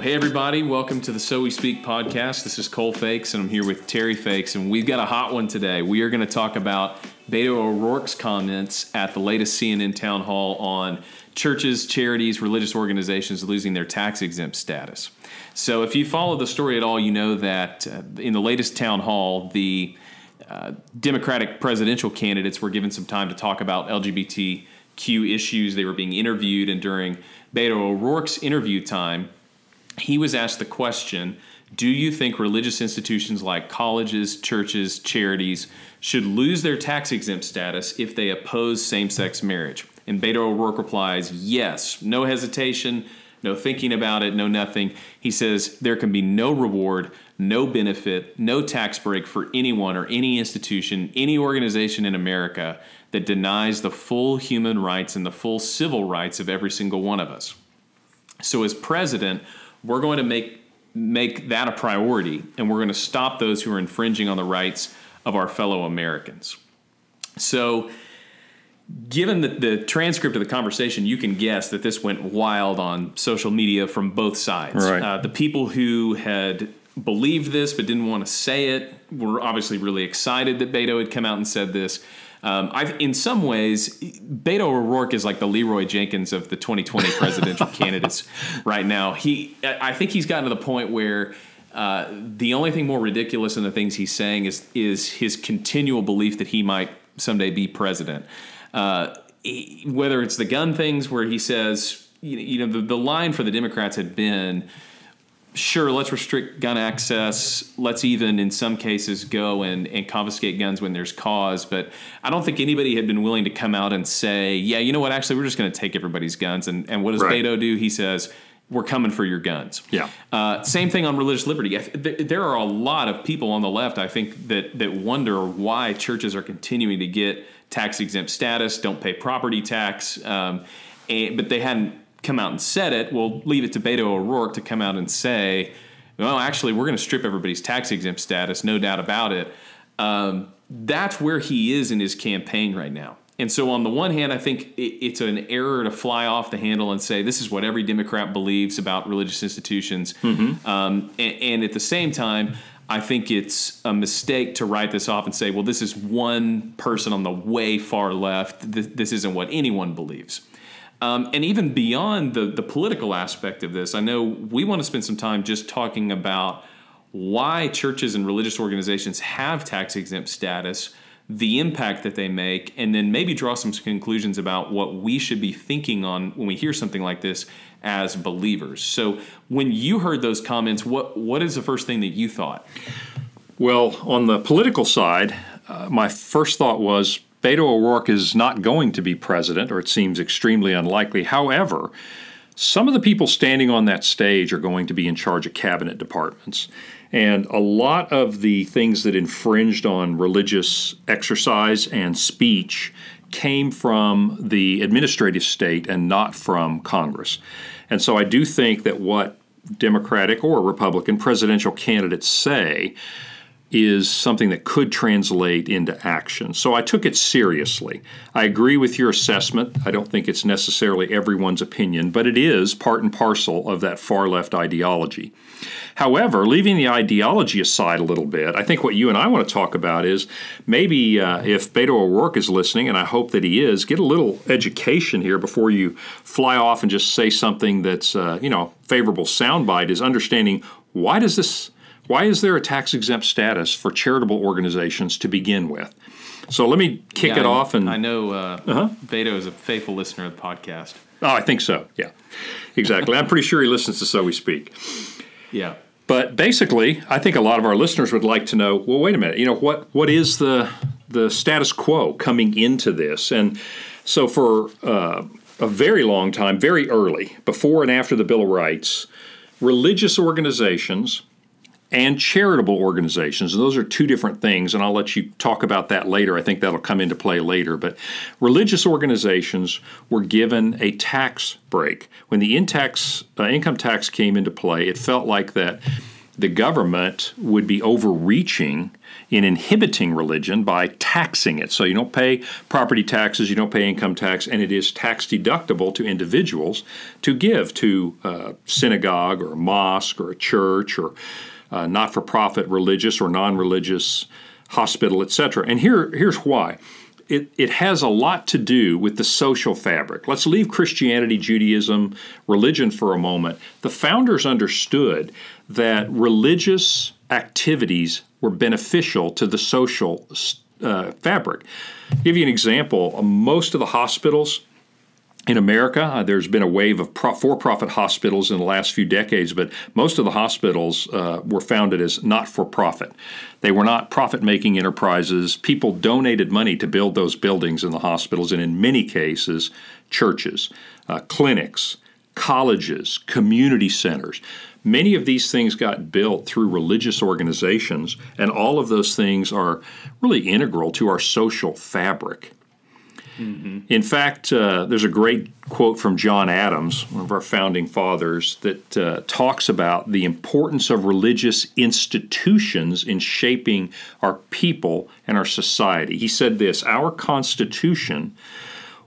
Well, hey, everybody, welcome to the So We Speak podcast. This is Cole Feix, and I'm here with Terry Feix, and we've got a hot one today. We are going to talk about Beto O'Rourke's comments at the latest CNN town hall on churches, charities, religious organizations losing their tax exempt status. So, if you follow the story at all, you know that uh, in the latest town hall, the uh, Democratic presidential candidates were given some time to talk about LGBTQ issues. They were being interviewed, and during Beto O'Rourke's interview time, he was asked the question Do you think religious institutions like colleges, churches, charities should lose their tax exempt status if they oppose same sex marriage? And Beto O'Rourke replies, Yes, no hesitation, no thinking about it, no nothing. He says there can be no reward, no benefit, no tax break for anyone or any institution, any organization in America that denies the full human rights and the full civil rights of every single one of us. So, as president, we're going to make make that a priority and we're going to stop those who are infringing on the rights of our fellow Americans. So, given the, the transcript of the conversation, you can guess that this went wild on social media from both sides. Right. Uh, the people who had believed this but didn't want to say it were obviously really excited that Beto had come out and said this. Um, i in some ways, Beto O'Rourke is like the Leeroy Jenkins of the 2020 presidential candidates right now. He, I think he's gotten to the point where uh, the only thing more ridiculous than the things he's saying is is his continual belief that he might someday be president. Uh, he, whether it's the gun things where he says, you, you know, the, the line for the Democrats had been sure, let's restrict gun access. Let's even, in some cases, go and, and confiscate guns when there's cause. But I don't think anybody had been willing to come out and say, yeah, you know what, actually, we're just going to take everybody's guns. And, and what does Right. Beto do? He says, we're coming for your guns. Yeah. Uh, same thing on religious liberty. I th- th- There are a lot of people on the left, I think, that, that wonder why churches are continuing to get tax exempt status, don't pay property tax, um, and, but they hadn't come out and said it. We'll leave it to Beto O'Rourke to come out and say, well, actually, we're going to strip everybody's tax exempt status, no doubt about it. Um, that's where he is in his campaign right now. And so, on the one hand, I think it's an error to fly off the handle and say this is what every Democrat believes about religious institutions. Um, and, and at the same time, I think it's a mistake to write this off and say, well, this is one person on the way far left. This, this isn't what anyone believes. Um, and even beyond the, the political aspect of this, I know we want to spend some time just talking about why churches and religious organizations have tax exempt status, the impact that they make, and then maybe draw some conclusions about what we should be thinking on when we hear something like this as believers. So, when you heard those comments, what what is the first thing that you thought? Well, on the political side, uh, my first thought was Beto O'Rourke is not going to be president, or it seems extremely unlikely. However, some of the people standing on that stage are going to be in charge of cabinet departments. And a lot of the things that infringed on religious exercise and speech came from the administrative state and not from Congress. And so I do think that what Democratic or Republican presidential candidates say is something that could translate into action. So I took it seriously. I agree with your assessment. I don't think it's necessarily everyone's opinion, but it is part and parcel of that far left ideology. However, leaving the ideology aside a little bit, I think what you and I want to talk about is maybe uh, if Beto O'Rourke is listening, and I hope that he is, get a little education here before you fly off and just say something that's uh, you know favorable soundbite. Is understanding why does this why is there a tax exempt status for charitable organizations to begin with? So let me kick Yeah, it I- off and I know uh, Uh-huh. Beto is a faithful listener of the podcast. oh, I think so. Yeah, exactly. I'm pretty sure he listens to So We Speak. Yeah. But basically, I think a lot of our listeners would like to know. Well, wait a minute. You know what? What is the the status quo coming into this? And so, for uh, a very long time, very early, before and after the Bill of Rights, religious organizations and charitable organizations. And those are two different things, and I'll let you talk about that later. I think that'll come into play later. But religious organizations were given a tax break. When the in tax, uh, income tax came into play, it felt like that the government would be overreaching in inhibiting religion by taxing it. So you don't pay property taxes, you don't pay income tax, and it is tax deductible to individuals to give to a synagogue or a mosque or a church or not for profit religious or non religious hospital, etc. And here, here's why. It, it has a lot to do with the social fabric. Let's leave Christianity, Judaism, religion for a moment. The founders understood that religious activities were beneficial to the social uh, fabric. I'll give you an example. Most of the hospitals in America, uh, there's been a wave of pro- for-profit hospitals in the last few decades, but most of the hospitals uh, were founded as not-for-profit. They were not profit-making enterprises. People donated money to build those buildings in the hospitals, and in many cases, churches, uh, clinics, colleges, community centers. Many of these things got built through religious organizations, and all of those things are really integral to our social fabric. Mm-hmm. In fact, uh, there's a great quote from John Adams, one of our founding fathers, that uh, talks about the importance of religious institutions in shaping our people and our society. He said this Our Constitution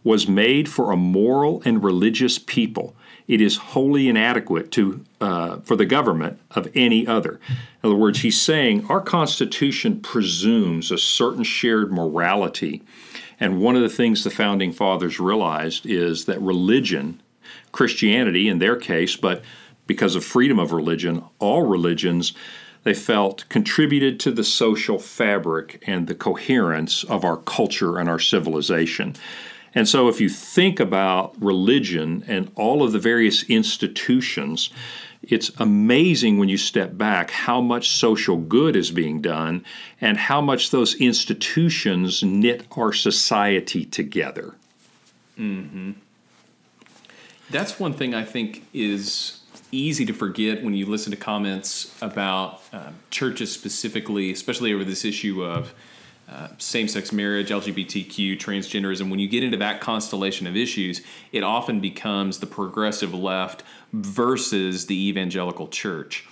was made for a moral and religious people. It is wholly inadequate to uh, for the government of any other. In other words, he's saying our Constitution presumes a certain shared morality and one of the things the founding fathers realized is that religion, Christianity in their case, but because of freedom of religion, all religions, they felt contributed to the social fabric and the coherence of our culture and our civilization. And so, if you think about religion and all of the various institutions, it's amazing when you step back how much social good is being done and how much those institutions knit our society together. Mm-hmm. That's one thing I think is easy to forget when you listen to comments about uh, churches specifically, especially over this issue of uh, same sex marriage, LGBTQ, transgenderism. When you get into that constellation of issues, it often becomes the progressive left versus the evangelical church.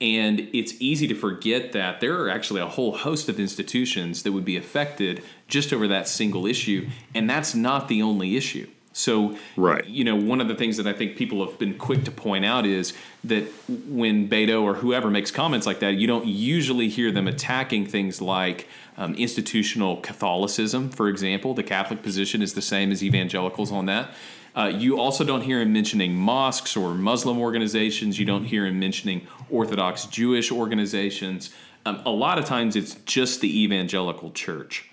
And it's easy to forget that there are actually a whole host of institutions that would be affected just over that single issue, and that's not the only issue. So, right. you know, one of the things that I think people have been quick to point out is that when Beto or whoever makes comments like that, you don't usually hear them attacking things like um, institutional Catholicism, for example. The Catholic position is the same as evangelicals on that. Uh, you also don't hear him mentioning mosques or Muslim organizations. You don't hear him mentioning Orthodox Jewish organizations. Um, a lot of times it's just the evangelical church.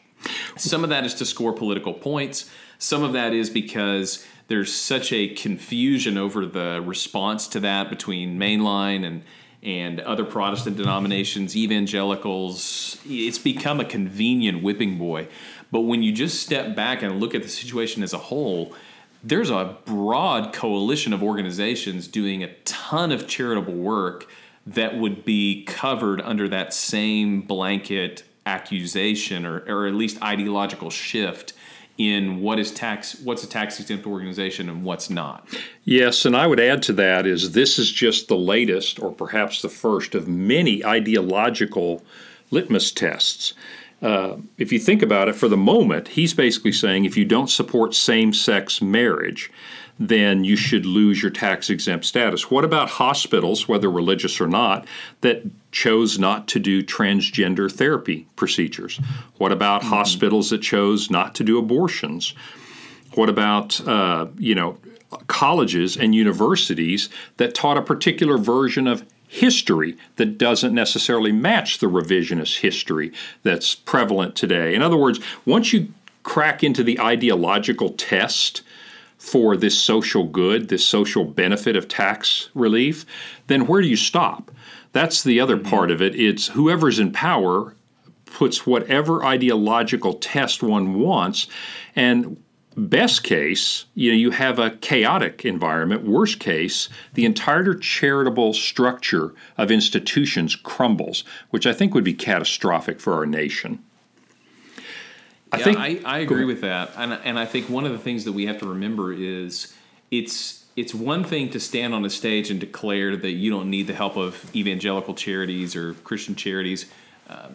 Some of that is to score political points. Some of that is because there's such a confusion over the response to that between mainline and and other Protestant denominations, evangelicals. It's become a convenient whipping boy. But when you just step back and look at the situation as a whole, there's a broad coalition of organizations doing a ton of charitable work that would be covered under that same blanket accusation or, or at least ideological shift in what is tax what's a tax exempt organization and what's not. Yes, and I would add to that is this is just the latest or perhaps the first of many ideological litmus tests. Uh, if you think about it for the moment, he's basically saying if you don't support same sex marriage, then you should lose your tax exempt status. What about hospitals, whether religious or not, that chose not to do transgender therapy procedures? What about mm-hmm. hospitals that chose not to do abortions? What about, uh, you know, colleges and universities that taught a particular version of history that doesn't necessarily match the revisionist history that's prevalent today. In other words, once you crack into the ideological test for this social good, this social benefit of tax relief, then where do you stop? That's the other mm-hmm. part of it. It's whoever's in power puts whatever ideological test one wants and Best case, you know, you have a chaotic environment. Worst case, the entire charitable structure of institutions crumbles, which I think would be catastrophic for our nation. I yeah, think I, I agree with that, and and I think one of the things that we have to remember is it's it's one thing to stand on a stage and declare that you don't need the help of evangelical charities or Christian charities, uh,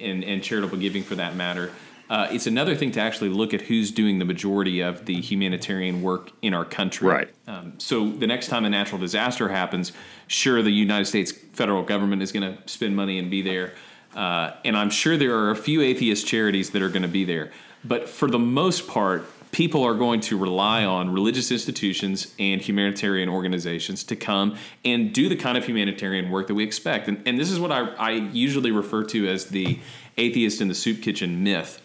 and and charitable giving for that matter. Uh, it's another thing to actually look at who's doing the majority of the humanitarian work in our country. Right. Um, so the next time a natural disaster happens, sure, the United States federal government is going to spend money and be there. Uh, and I'm sure there are a few atheist charities that are going to be there. But for the most part, people are going to rely on religious institutions and humanitarian organizations to come and do the kind of humanitarian work that we expect. And, and this is what I, I usually refer to as the atheist in the soup kitchen myth.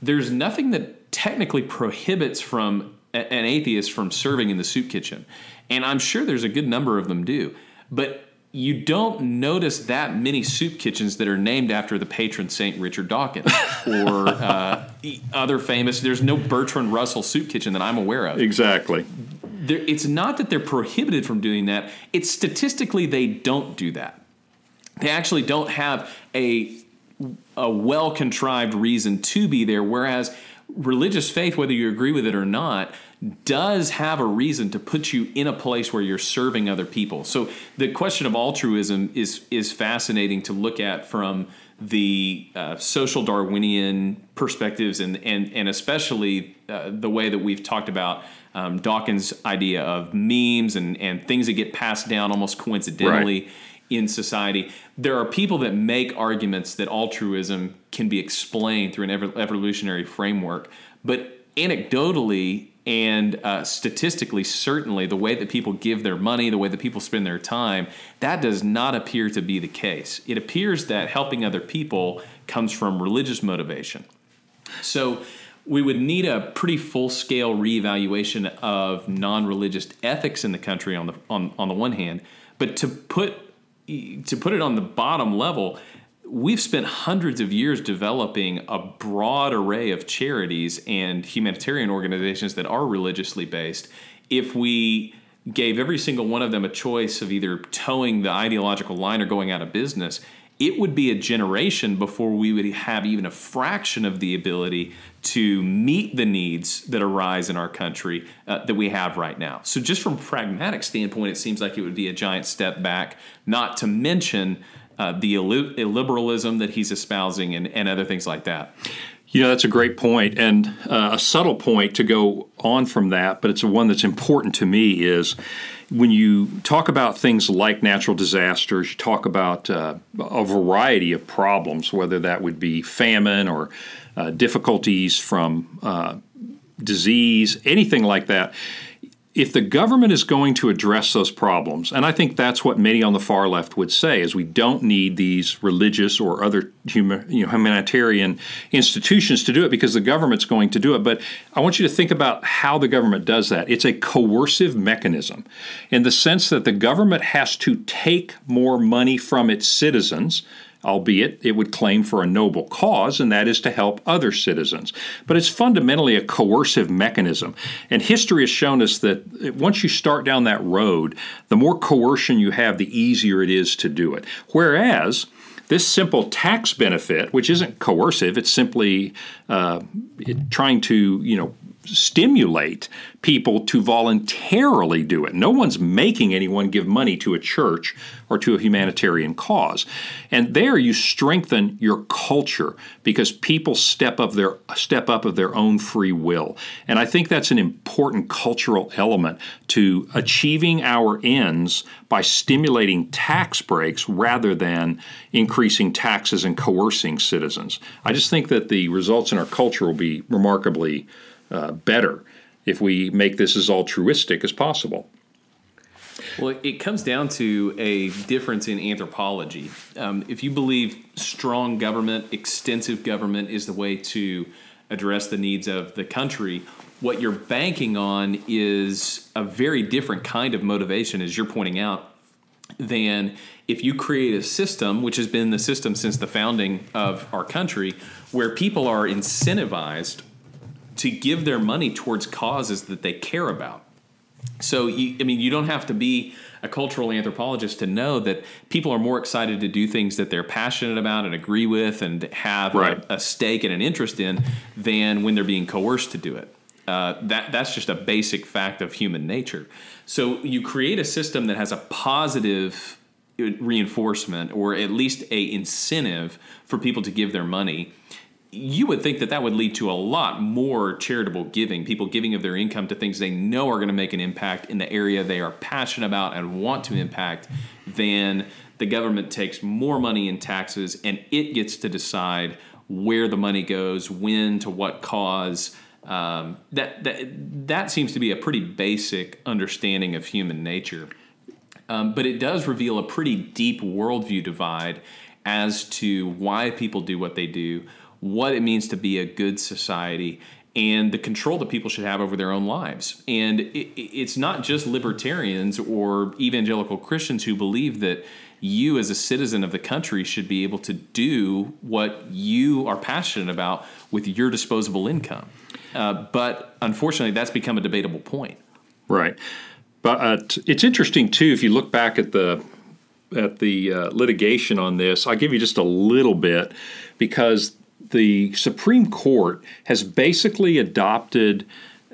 There's nothing that technically prohibits from an atheist from serving in the soup kitchen. And I'm sure there's a good number of them do. But you don't notice that many soup kitchens that are named after the patron saint Richard Dawkins or uh, other famous. There's no Bertrand Russell soup kitchen that I'm aware of. Exactly. There, it's not that they're prohibited from doing that. It's statistically they don't do that. They actually don't have a a well contrived reason to be there. Whereas religious faith, whether you agree with it or not, does have a reason to put you in a place where you're serving other people. So the question of altruism is is fascinating to look at from the uh, social Darwinian perspectives and and and especially uh, the way that we've talked about um, Dawkins' idea of memes and and things that get passed down almost coincidentally. Right. In society, there are people that make arguments that altruism can be explained through an evolutionary framework, but anecdotally, and uh, statistically, certainly, the way that people give their money, the way that people spend their time, that does not appear to be the case. It appears that helping other people comes from religious motivation. So, we would need a pretty full scale reevaluation of non religious ethics in the country on the, on, on the one hand, but to put, to put it on the bottom level, we've spent hundreds of years developing a broad array of charities and humanitarian organizations that are religiously based. If we gave every single one of them a choice of either toeing the ideological line or going out of business, it would be a generation before we would have even a fraction of the ability to meet the needs that arise in our country uh, that we have right now. So, just from a pragmatic standpoint, it seems like it would be a giant step back, not to mention uh, the illiberalism that he's espousing and, and other things like that. You know, that's a great point and uh, a subtle point to go on from that, but it's one that's important to me is when you talk about things like natural disasters, you talk about uh, a variety of problems, whether that would be famine or uh, difficulties from uh, disease, anything like that if the government is going to address those problems, and I think that's what many on the far left would say, is we don't need these religious or other human, you know, humanitarian institutions to do it because the government's going to do it. But I want you to think about how the government does that. It's a coercive mechanism in the sense that the government has to take more money from its citizens albeit it would claim for a noble cause, and that is to help other citizens. But it's fundamentally a coercive mechanism. And history has shown us that once you start down that road, the more coercion you have, the easier it is to do it. Whereas, this simple tax benefit, which isn't coercive, it's simply uh, trying to, you know, stimulate people to voluntarily do it. No one's making anyone give money to a church or to a humanitarian cause. And there you strengthen your culture because people step up their step up of their own free will. And I think that's an important cultural element to achieving our ends by stimulating tax breaks rather than increasing taxes and coercing citizens. I just think that the results in our culture will be remarkably uh, better if we make this as altruistic as possible. Well, it comes down to a difference in anthropology. Um, if you believe strong government, extensive government is the way to address the needs of the country, what you're banking on is a very different kind of motivation, as you're pointing out, than if you create a system, which has been the system since the founding of our country, where people are incentivized to give their money towards causes that they care about. So, you, I mean, you don't have to be a cultural anthropologist to know that people are more excited to do things that they're passionate about and agree with and have right. a, a, stake and an interest in than when they're being coerced to do it. Uh, that that's just a basic fact of human nature. So you create a system that has a positive reinforcement or at least a incentive for people to give their money you would think that that would lead to a lot more charitable giving, people giving of their income to things they know are going to make an impact in the area they are passionate about and want to impact, than the government takes more money in taxes and it gets to decide where the money goes, when, to what cause. Um, that, that that seems to be a pretty basic understanding of human nature. Um, but it does reveal a pretty deep worldview divide as to why people do what they do, what it means to be a good society, and the control that people should have over their own lives. And it, it's not just libertarians or evangelical Christians who believe that you, as a citizen of the country, should be able to do what you are passionate about with your disposable income. Uh, but unfortunately, that's become a debatable point. Right. But uh, it's interesting too if you look back at the at the uh, litigation on this. I'll give you just a little bit because the Supreme Court has basically adopted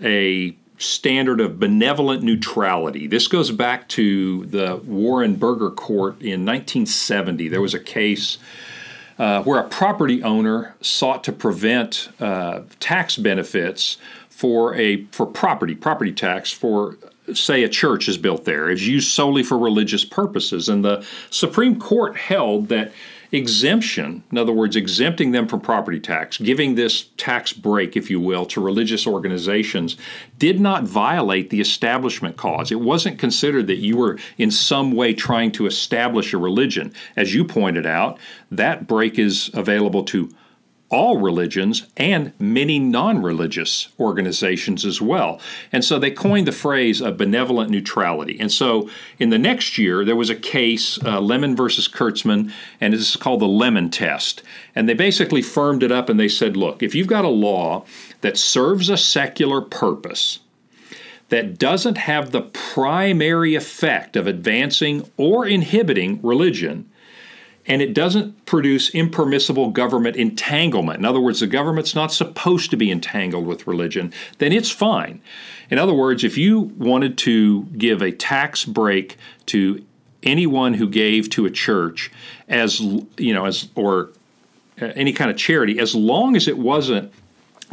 a standard of benevolent neutrality. This goes back to the Warren Burger Court in 1970. There was a case uh, where a property owner sought to prevent uh, tax benefits for a for property property tax for say a church is built there is used solely for religious purposes and the Supreme Court held that exemption, in other words, exempting them from property tax, giving this tax break, if you will, to religious organizations, did not violate the establishment clause. It wasn't considered that you were in some way trying to establish a religion. As you pointed out, that break is available to all religions and many non religious organizations as well. And so they coined the phrase of benevolent neutrality. And so in the next year, there was a case, uh, Lemon versus Kurtzman, and this is called the Lemon Test. And they basically firmed it up and they said, look, if you've got a law that serves a secular purpose, that doesn't have the primary effect of advancing or inhibiting religion, and it doesn't produce impermissible government entanglement. In other words, the government's not supposed to be entangled with religion, then it's fine. In other words, if you wanted to give a tax break to anyone who gave to a church as you know as or uh, any kind of charity as long as it wasn't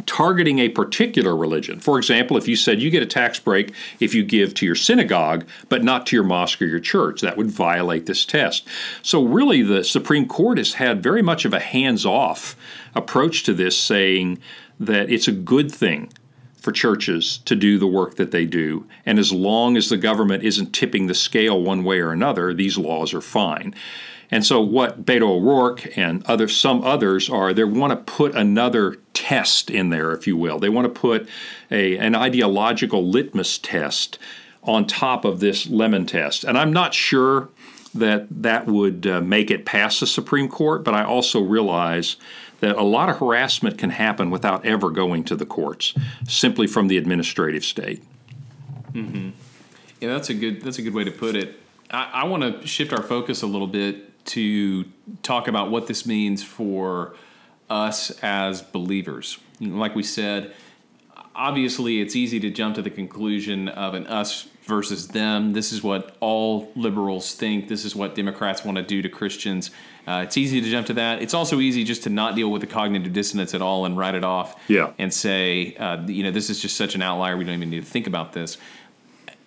targeting a particular religion. For example, if you said you get a tax break if you give to your synagogue, but not to your mosque or your church, that would violate this test. So, really, the Supreme Court has had very much of a hands off approach to this, saying that it's a good thing for churches to do the work that they do. And as long as the government isn't tipping the scale one way or another, these laws are fine. And so, what Beto O'Rourke and other some others are, they want to put another test in there, if you will. They want to put a an ideological litmus test on top of this lemon test. And I'm not sure that that would uh, make it past the Supreme Court, but I also realize that a lot of harassment can happen without ever going to the courts, simply from the administrative state. Mm-hmm. Yeah, that's a good that's a good way to put it. I, I want to shift our focus a little bit to talk about what this means for us as believers. Like we said, obviously it's easy to jump to the conclusion of an us versus them. This is what all liberals think. This is what Democrats want to do to Christians. Uh, it's easy to jump to that. It's also easy just to not deal with the cognitive dissonance at all and write it off. Yeah. And say, uh, you know, this is just such an outlier. We don't even need to think about this.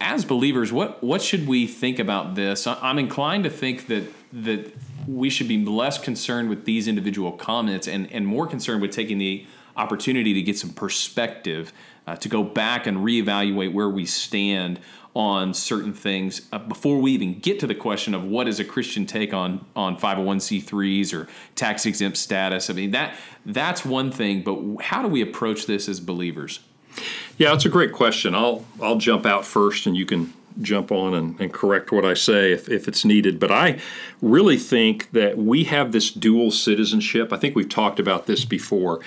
As believers, what what should we think about this? I'm inclined to think that that we should be less concerned with these individual comments and, and more concerned with taking the opportunity to get some perspective, uh, to go back and reevaluate where we stand on certain things uh, before we even get to the question of what is a Christian take on on 501c3s or tax exempt status. I mean that that's one thing, but how do we approach this as believers? Yeah, that's a great question. I'll I'll jump out first, and you can jump on and, and, correct what I say if, if it's needed. But I really think that we have this dual citizenship. I think we've talked about this before.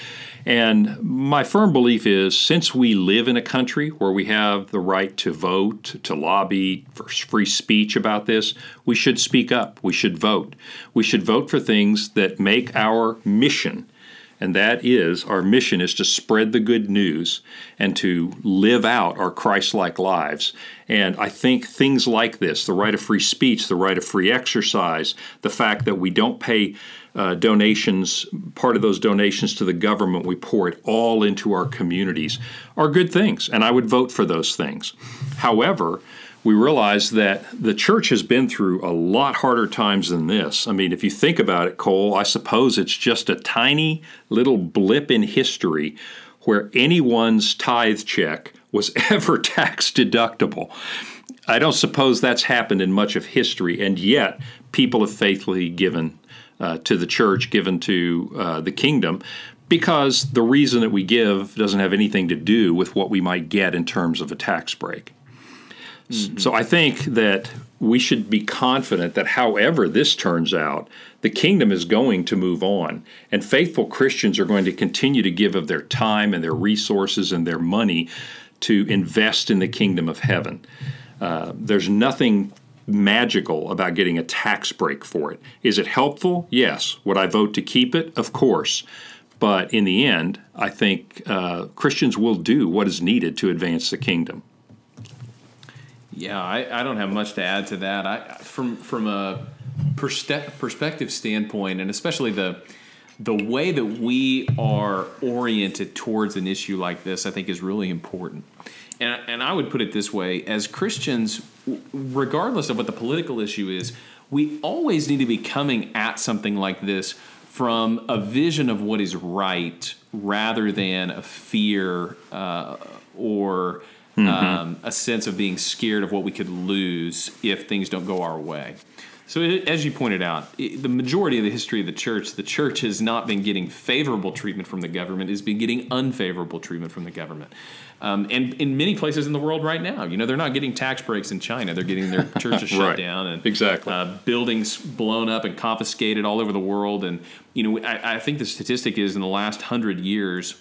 And my firm belief is since we live in a country where we have the right to vote, to lobby for free speech about this, we should speak up. We should vote. We should vote for things that make our mission and that is our mission is to spread the good news and to live out our Christ like lives. And I think things like this the right of free speech, the right of free exercise, the fact that we don't pay uh, donations, part of those donations to the government, we pour it all into our communities, are good things. And I would vote for those things. However, we realize that the church has been through a lot harder times than this. I mean, if you think about it, Cole, I suppose it's just a tiny little blip in history where anyone's tithe check was ever tax deductible. I don't suppose that's happened in much of history, and yet people have faithfully given uh, to the church, given to uh, the kingdom, because the reason that we give doesn't have anything to do with what we might get in terms of a tax break. Mm-hmm. So I think that we should be confident that however this turns out, the kingdom is going to move on, and faithful Christians are going to continue to give of their time and their resources and their money to invest in the kingdom of heaven. Uh, there's nothing magical about getting a tax break for it. Is it helpful? Yes. Would I vote to keep it? Of course. But in the end, I think uh, Christians will do what is needed to advance the kingdom. Yeah, I, I don't have much to add to that. I from from a perspective standpoint, and especially the the way that we are oriented towards an issue like this, I think is really important. And, and I would put it this way: as Christians, regardless of what the political issue is, we always need to be coming at something like this from a vision of what is right, rather than a fear uh, or mm-hmm. um, a sense of being scared of what we could lose if things don't go our way. So, it, as you pointed out, it, the majority of the history of the church, the church has not been getting favorable treatment from the government; has been getting unfavorable treatment from the government. Um, and in many places in the world right now, you know, they're not getting tax breaks in China; they're getting their churches shut right. down and exactly uh, buildings blown up and confiscated all over the world. And you know, I, I think the statistic is in the last hundred years,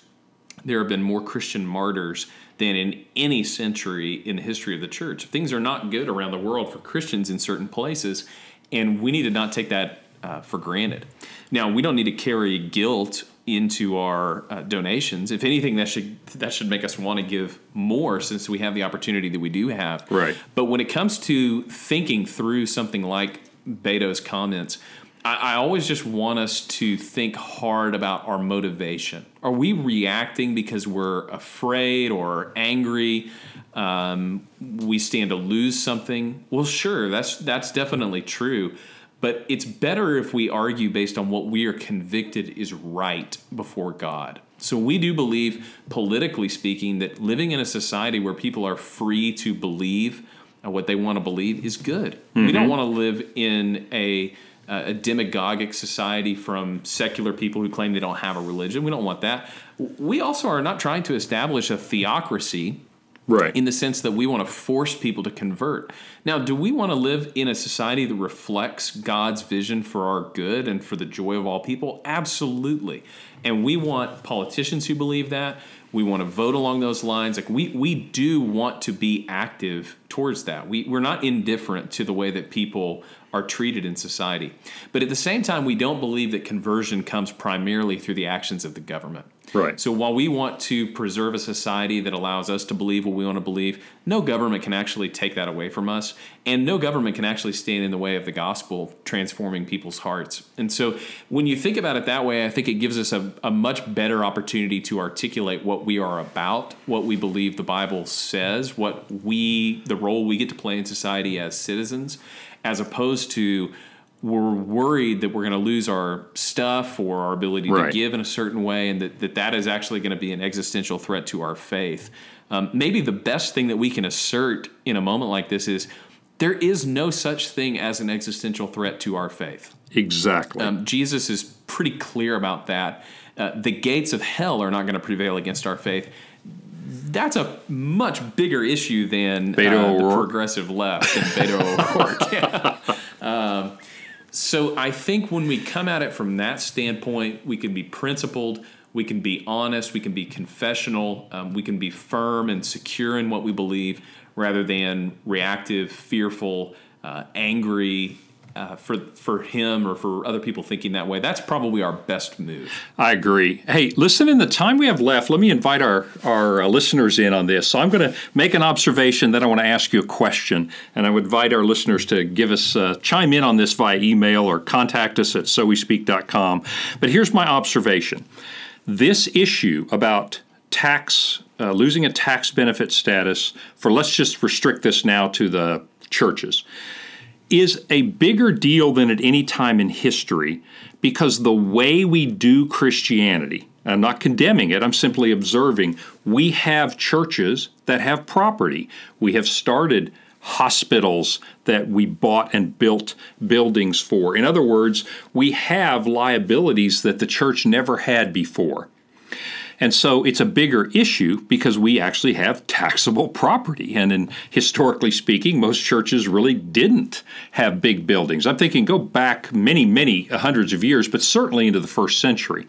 there have been more Christian martyrs than in any century in the history of the church. Things are not good around the world for Christians in certain places, and we need to not take that uh, for granted. Now, we don't need to carry guilt into our uh, donations. If anything, that should that should make us want to give more, since we have the opportunity that we do have. Right. But when it comes to thinking through something like Beto's comments, I, I always just want us to think hard about our motivation. Are we reacting because we're afraid or angry? Um, we stand to lose something. Well, sure, that's that's definitely true. But it's better if we argue based on what we are convicted is right before God. So we do believe, politically speaking, that living in a society where people are free to believe what they want to believe is good. Mm-hmm. We don't want to live in a a demagogic society from secular people who claim they don't have a religion. We don't want that. We also are not trying to establish a theocracy right. in the sense that we want to force people to convert. Now do we want to live in a society that reflects god's vision for our good and for the joy of all people? Absolutely. And we want politicians who believe that we want to vote along those lines like we we do want to be active towards that we, we're not indifferent to the way that people are treated in society. But at the same time, we don't believe that conversion comes primarily through the actions of the government. Right. So while we want to preserve a society that allows us to believe what we want to believe, no government can actually take that away from us, and no government can actually stand in the way of the gospel transforming people's hearts. And so when you think about it that way, I think it gives us a, a much better opportunity to articulate what we are about, what we believe the Bible says, what we the role we get to play in society as citizens as opposed to we're worried that we're going to lose our stuff or our ability right. to give in a certain way and that, that that is actually going to be an existential threat to our faith um, maybe the best thing that we can assert in a moment like this is there is no such thing as an existential threat to our faith exactly um, jesus is pretty clear about that uh, the gates of hell are not going to prevail against our faith that's a much bigger issue than uh, the progressive left and Beto O'Rourke. yeah. So I think when we come at it from that standpoint, we can be principled, we can be honest, we can be confessional, um, we can be firm and secure in what we believe, rather than reactive, fearful, uh, angry, uh, for for him or for other people thinking that way, that's probably our best move. I agree. Hey, listen, in the time we have left, let me invite our, our uh, listeners in on this. So I'm going to make an observation, then I want to ask you a question. And I would invite our listeners to give us, uh, chime in on this via email or contact us at sowespeak.com. But here's my observation this issue about tax, uh, losing a tax benefit status for, let's just restrict this now to the churches is a bigger deal than at any time in history because the way we do Christianity, I'm not condemning it, I'm simply observing, we have churches that have property. We have started hospitals that we bought and built buildings for. In other words, we have liabilities that the church never had before. And so it's a bigger issue because we actually have taxable property. And in, historically speaking, most churches really didn't have big buildings. I'm thinking go back many, many hundreds of years, but certainly into the first century.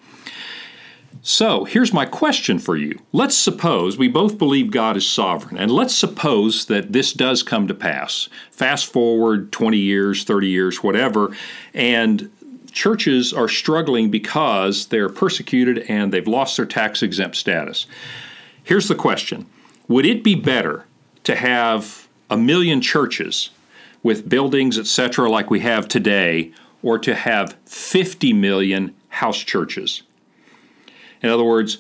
So here's my question for you. Let's suppose we both believe God is sovereign, and let's suppose that this does come to pass. Fast forward 20 years, 30 years, whatever, and churches are struggling because they're persecuted and they've lost their tax exempt status. Here's the question Would it be better to have a million churches with buildings, etc., like we have today, or to have 50 million house churches? In other words,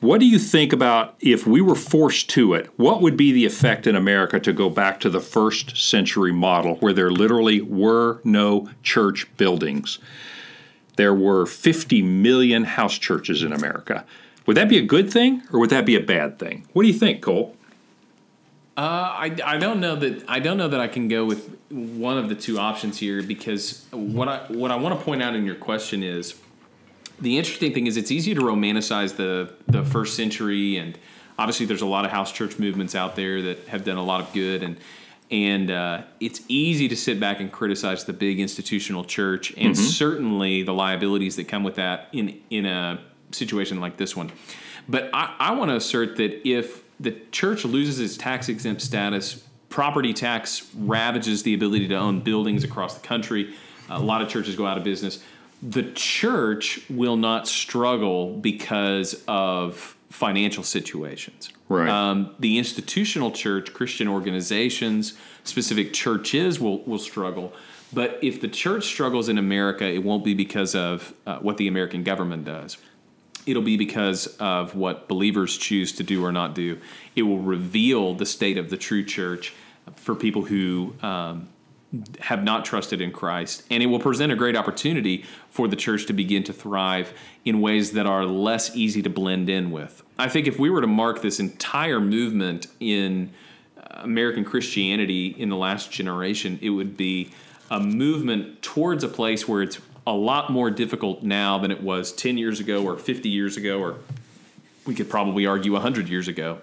what do you think about if we were forced to it? What would be the effect in America to go back to the first century model where there literally were no church buildings? There were 50 million house churches in America. Would that be a good thing or would that be a bad thing? What do you think, Cole? Uh, I, I don't know that I don't know that I can go with one of the two options here because what I what I want to point out in your question is the interesting thing is it's easy to romanticize the the first century and obviously there's a lot of house church movements out there that have done a lot of good and and uh, it's easy to sit back and criticize the big institutional church and mm-hmm. certainly the liabilities that come with that in in a situation like this one. But I, I want to assert that if the church loses its tax exempt status property tax ravages the ability to own buildings across the country. A lot of churches go out of business the church will not struggle because of financial situations. Right. Um, the institutional church, Christian organizations, specific churches will will struggle. But if the church struggles in America, it won't be because of uh, what the American government does. It'll be because of what believers choose to do or not do. It will reveal the state of the true church for people who um, have not trusted in Christ. And it will present a great opportunity for the church to begin to thrive in ways that are less easy to blend in with. I think if we were to mark this entire movement in American Christianity in the last generation, it would be a movement towards a place where it's a lot more difficult now than it was 10 years ago or 50 years ago, or we could probably argue 100 years ago,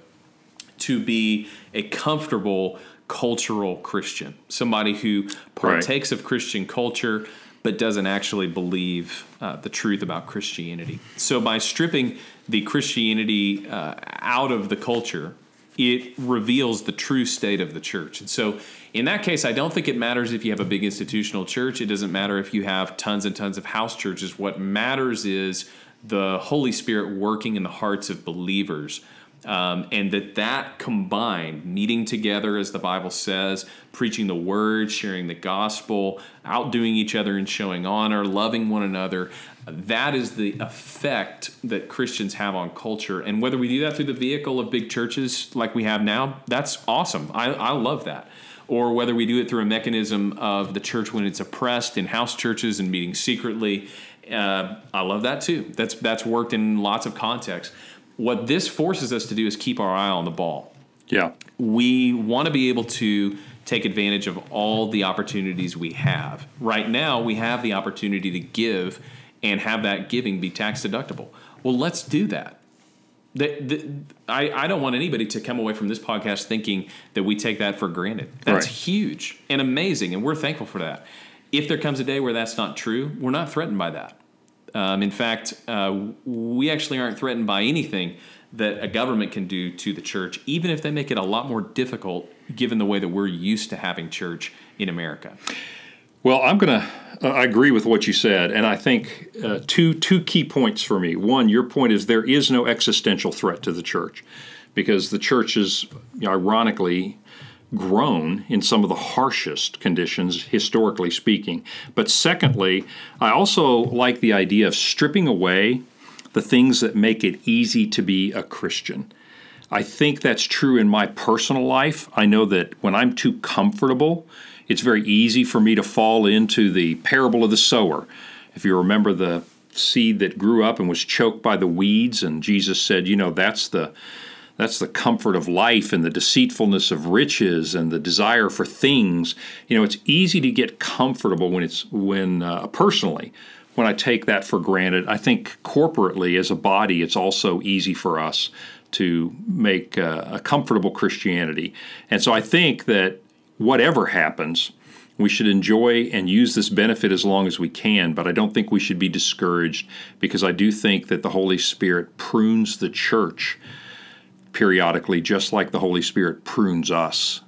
to be a comfortable cultural Christian, somebody who partakes right. of Christian culture but doesn't actually believe uh, the truth about Christianity. So by stripping the Christianity uh, out of the culture, it reveals the true state of the church. And so, in that case, I don't think it matters if you have a big institutional church. It doesn't matter if you have tons and tons of house churches. What matters is the Holy Spirit working in the hearts of believers um, and that that combined, meeting together as the Bible says, preaching the word, sharing the gospel, outdoing each other and showing honor, loving one another, that is the effect that Christians have on culture. And whether we do that through the vehicle of big churches like we have now, that's awesome. I, I love that. Or whether we do it through a mechanism of the church when it's oppressed in house churches and meeting secretly, uh, I love that too. That's that's worked in lots of contexts what this forces us to do is keep our eye on the ball. Yeah. We want to be able to take advantage of all the opportunities we have. Right now, we have the opportunity to give and have that giving be tax deductible. Well, let's do that. The, the, I, I don't want anybody to come away from this podcast thinking that we take that for granted. That's right. huge and amazing, and we're thankful for that. If there comes a day where that's not true, we're not threatened by that. Um, in fact, uh, we actually aren't threatened by anything that a government can do to the church, even if they make it a lot more difficult given the way that we're used to having church in America. Well, I'm going to. Uh, I agree with what you said, and I think uh, two two key points for me. One, your point is there is no existential threat to the church, because the church is ironically grown in some of the harshest conditions, historically speaking. But secondly, I also like the idea of stripping away the things that make it easy to be a Christian. I think that's true in my personal life. I know that when I'm too comfortable, it's very easy for me to fall into the parable of the sower. If you remember the seed that grew up and was choked by the weeds, and Jesus said, you know, that's the that's the comfort of life and the deceitfulness of riches and the desire for things. You know, it's easy to get comfortable when it's when uh, personally when I take that for granted. I think corporately as a body, it's also easy for us to make uh, a comfortable Christianity. And so I think that whatever happens, we should enjoy and use this benefit as long as we can, but I don't think we should be discouraged because I do think that the Holy Spirit prunes the church periodically, just like the Holy Spirit prunes us.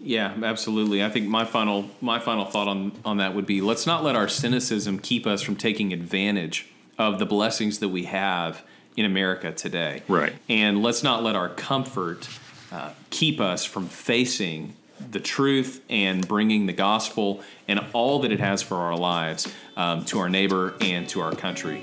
Yeah, absolutely. I think my final my final thought on on that would be let's not let our cynicism keep us from taking advantage of the blessings that we have in America today. Right. And let's not let our comfort uh, keep us from facing the truth and bringing the gospel and all that it has for our lives um, to our neighbor and to our country.